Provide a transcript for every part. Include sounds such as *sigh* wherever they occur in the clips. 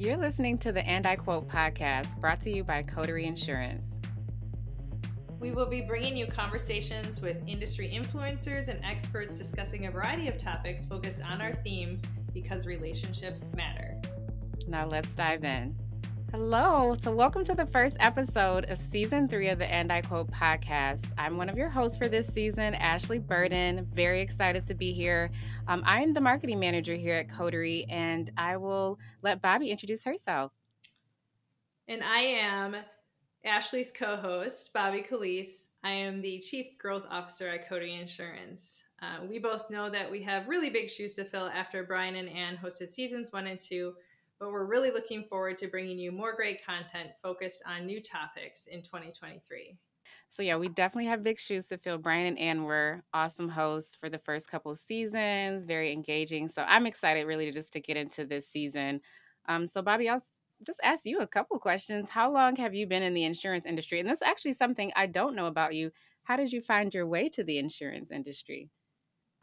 You're listening to the And I Quote podcast brought to you by Coterie Insurance. We will be bringing you conversations with industry influencers and experts discussing a variety of topics focused on our theme because relationships matter. Now let's dive in. Hello. So, welcome to the first episode of season three of the And I Quote podcast. I'm one of your hosts for this season, Ashleigh Burden. Very excited to be here. Um, I'm the marketing manager here at Coterie, and I will let Bobbie introduce herself. And I am Ashleigh's co host, Bobbie Collies. I am the Chief Growth Officer at Coterie Insurance. Uh, we both know that we have really big shoes to fill after Brian and Ann hosted seasons one and two but we're really looking forward to bringing you more great content focused on new topics in 2023. So yeah, we definitely have big shoes to fill. Brian and Ann were awesome hosts for the first couple seasons, very engaging. So I'm excited really just to get into this season. Um, so Bobbie, I'll just ask you a couple questions. How long have you been in the insurance industry? And this is actually something I don't know about you. How did you find your way to the insurance industry?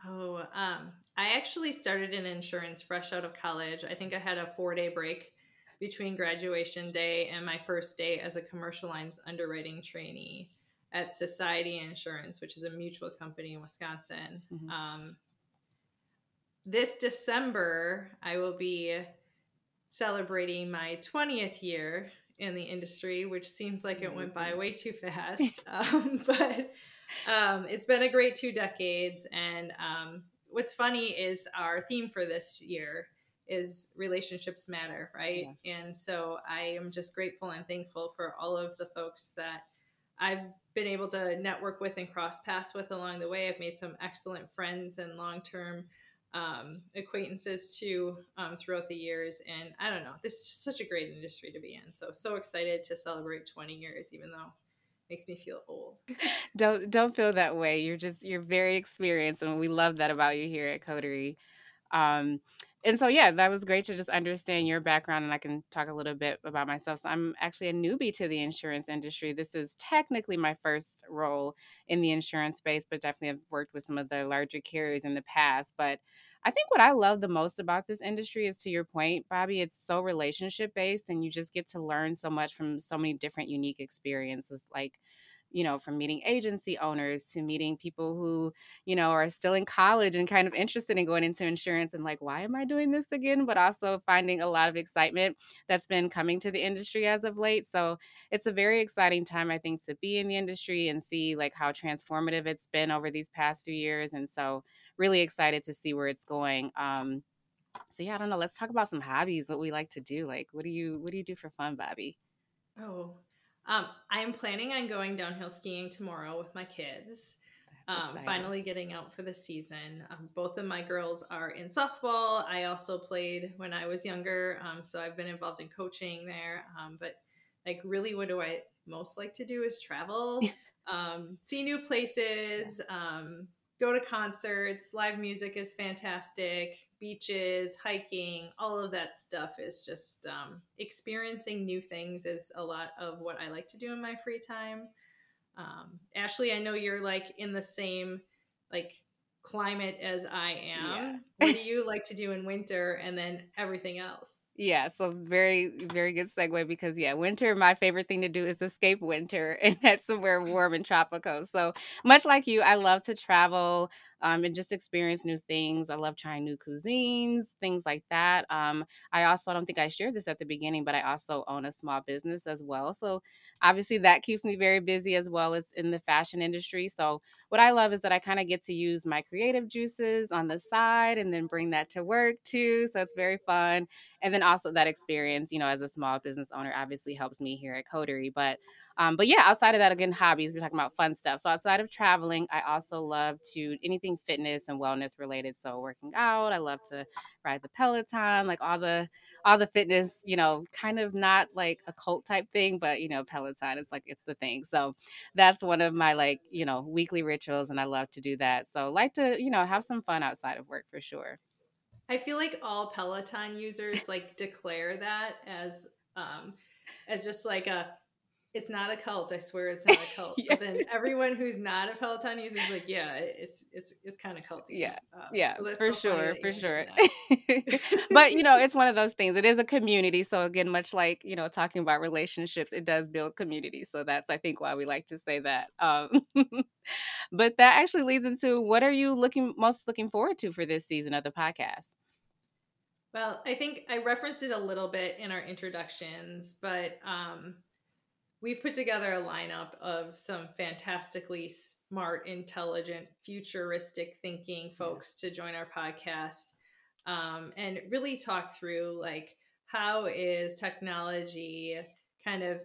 Oh, um, I actually started in insurance fresh out of college. I think I had a four day break between graduation day and my first day as a commercial lines underwriting trainee at Society Insurance, which is a mutual company in Wisconsin. Mm-hmm. Um, this December, I will be celebrating my 20th year in the industry, which seems like it went by way too fast. *laughs* *laughs* um, but um, it's been a great two decades. And um, what's funny is our theme for this year is relationships matter, right? Yeah. And so I am just grateful and thankful for all of the folks that I've been able to network with and cross paths with along the way. I've made some excellent friends and long term um, acquaintances too um, throughout the years. And I don't know, this is such a great industry to be in. So, so excited to celebrate 20 years, even though makes me feel old. *laughs* don't don't feel that way. You're just you're very experienced, and we love that about you here at Coterie. Um, and so yeah, that was great to just understand your background, and I can talk a little bit about myself. So I'm actually a newbie to the insurance industry. This is technically my first role in the insurance space, but definitely have worked with some of the larger carriers in the past. But I think what I love the most about this industry is to your point, Bobbie, it's so relationship based and you just get to learn so much from so many different unique experiences. Like, you know, from meeting agency owners to meeting people who, you know, are still in college and kind of interested in going into insurance and like, why am I doing this again? But also finding a lot of excitement that's been coming to the industry as of late. So it's a very exciting time, I think, to be in the industry and see like how transformative it's been over these past few years. And so really excited to see where it's going. Um, so yeah, I don't know. Let's talk about some hobbies. What we like to do. Like, what do you what do you do for fun, Bobbie? Oh, um, I am planning on going downhill skiing tomorrow with my kids. Um, finally getting out for the season. Um, both of my girls are in softball. I also played when I was younger, um, so I've been involved in coaching there. Um, but like, really, what do I most like to do is travel, *laughs* um, see new places, um, go to concerts. Live music is fantastic. Beaches, hiking, all of that stuff is just um, experiencing new things is a lot of what I like to do in my free time. Um, Ashleigh, I know you're like in the same like climate as I am. Yeah. what do *laughs* you like to do in winter and then everything else? Yeah, so very, very good segue because yeah, winter, my favorite thing to do is escape winter *laughs* and head somewhere warm and tropical. So much like you, I love to travel um, and just experience new things. I love trying new cuisines, things like that. Um, I also, I don't think I shared this at the beginning, but I also own a small business as well. So obviously that keeps me very busy as well as in the fashion industry. So what I love is that I kind of get to use my creative juices on the side and then bring that to work too. So it's very fun. And then also that experience, you know, as a small business owner obviously helps me here at Coterie. But um, but yeah, outside of that, again, hobbies, we're talking about fun stuff. So outside of traveling, I also love to anything fitness and wellness related. So working out, I love to ride the Peloton, like all the all the fitness, you know, kind of not like a cult type thing, but you know, Peloton, it's like it's the thing. So that's one of my like, you know, weekly rituals and I love to do that. So like to, you know, have some fun outside of work for sure. I feel like all Peloton users like declare that as um as just like a it's not a cult. I swear it's *laughs* not a cult. yeah. But then everyone who's not a Peloton user is like, yeah, it's it's it's kind of culty. Yeah, um, yeah, so for sure, for sure. *laughs* but you know, *laughs* it's one of those things. It is a community. So again, much like you know, talking about relationships, it does build community. So that's I think why we like to say that. Um, but that actually leads into what are you looking most looking forward to for this season of the podcast? Well, I think I referenced it a little bit in our introductions, but um, we've put together a lineup of some fantastically smart, intelligent, futuristic thinking folks to join our podcast um, and really talk through like how is technology kind of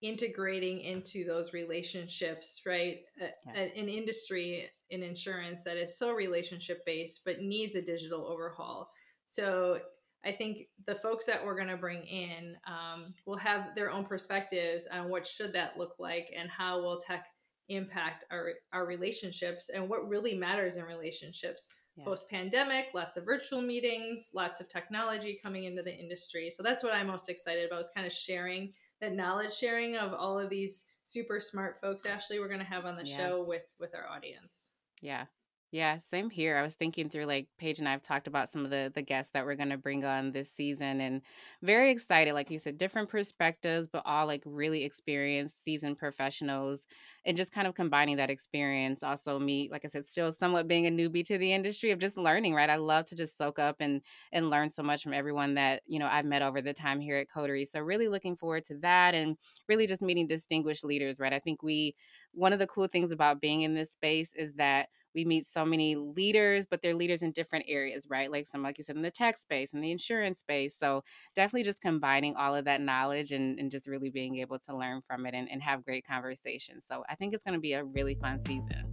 integrating into those relationships, right? Yeah. an industry in insurance that is so relationship based but needs a digital overhaul. So I think the folks that we're going to bring in um, will have their own perspectives on what should that look like and how will tech impact our our relationships and what really matters in relationships yeah. post pandemic lots of virtual meetings lots of technology coming into the industry so that's what i'm most excited about is kind of sharing that knowledge sharing of all of these super smart folks ashleigh we're going to have on the yeah. show with with our audience yeah yeah, same here. I was thinking through like Paige and I have talked about some of the the guests that we're going to bring on this season and very excited like you said different perspectives but all like really experienced seasoned professionals and just kind of combining that experience also me like I said still somewhat being a newbie to the industry of just learning, right? I love to just soak up and and learn so much from everyone that, you know, I've met over the time here at Coterie. So really looking forward to that and really just meeting distinguished leaders, right? I think we one of the cool things about being in this space is that we meet so many leaders, but they're leaders in different areas, right? Like some, like you said, in the tech space and the insurance space. So definitely just combining all of that knowledge and, and just really being able to learn from it and, and have great conversations. So I think it's going to be a really fun season.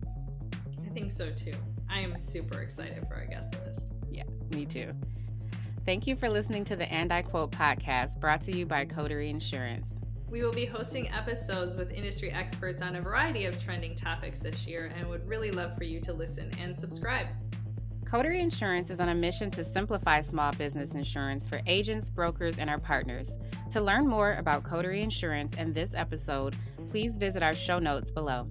I think so too. I am super excited for our guest list. Yeah, me too. Thank you for listening to the And I Quote podcast brought to you by Coterie Insurance. We will be hosting episodes with industry experts on a variety of trending topics this year and would really love for you to listen and subscribe. Coterie Insurance is on a mission to simplify small business insurance for agents, brokers, and our partners. To learn more about Coterie Insurance and this episode, please visit our show notes below.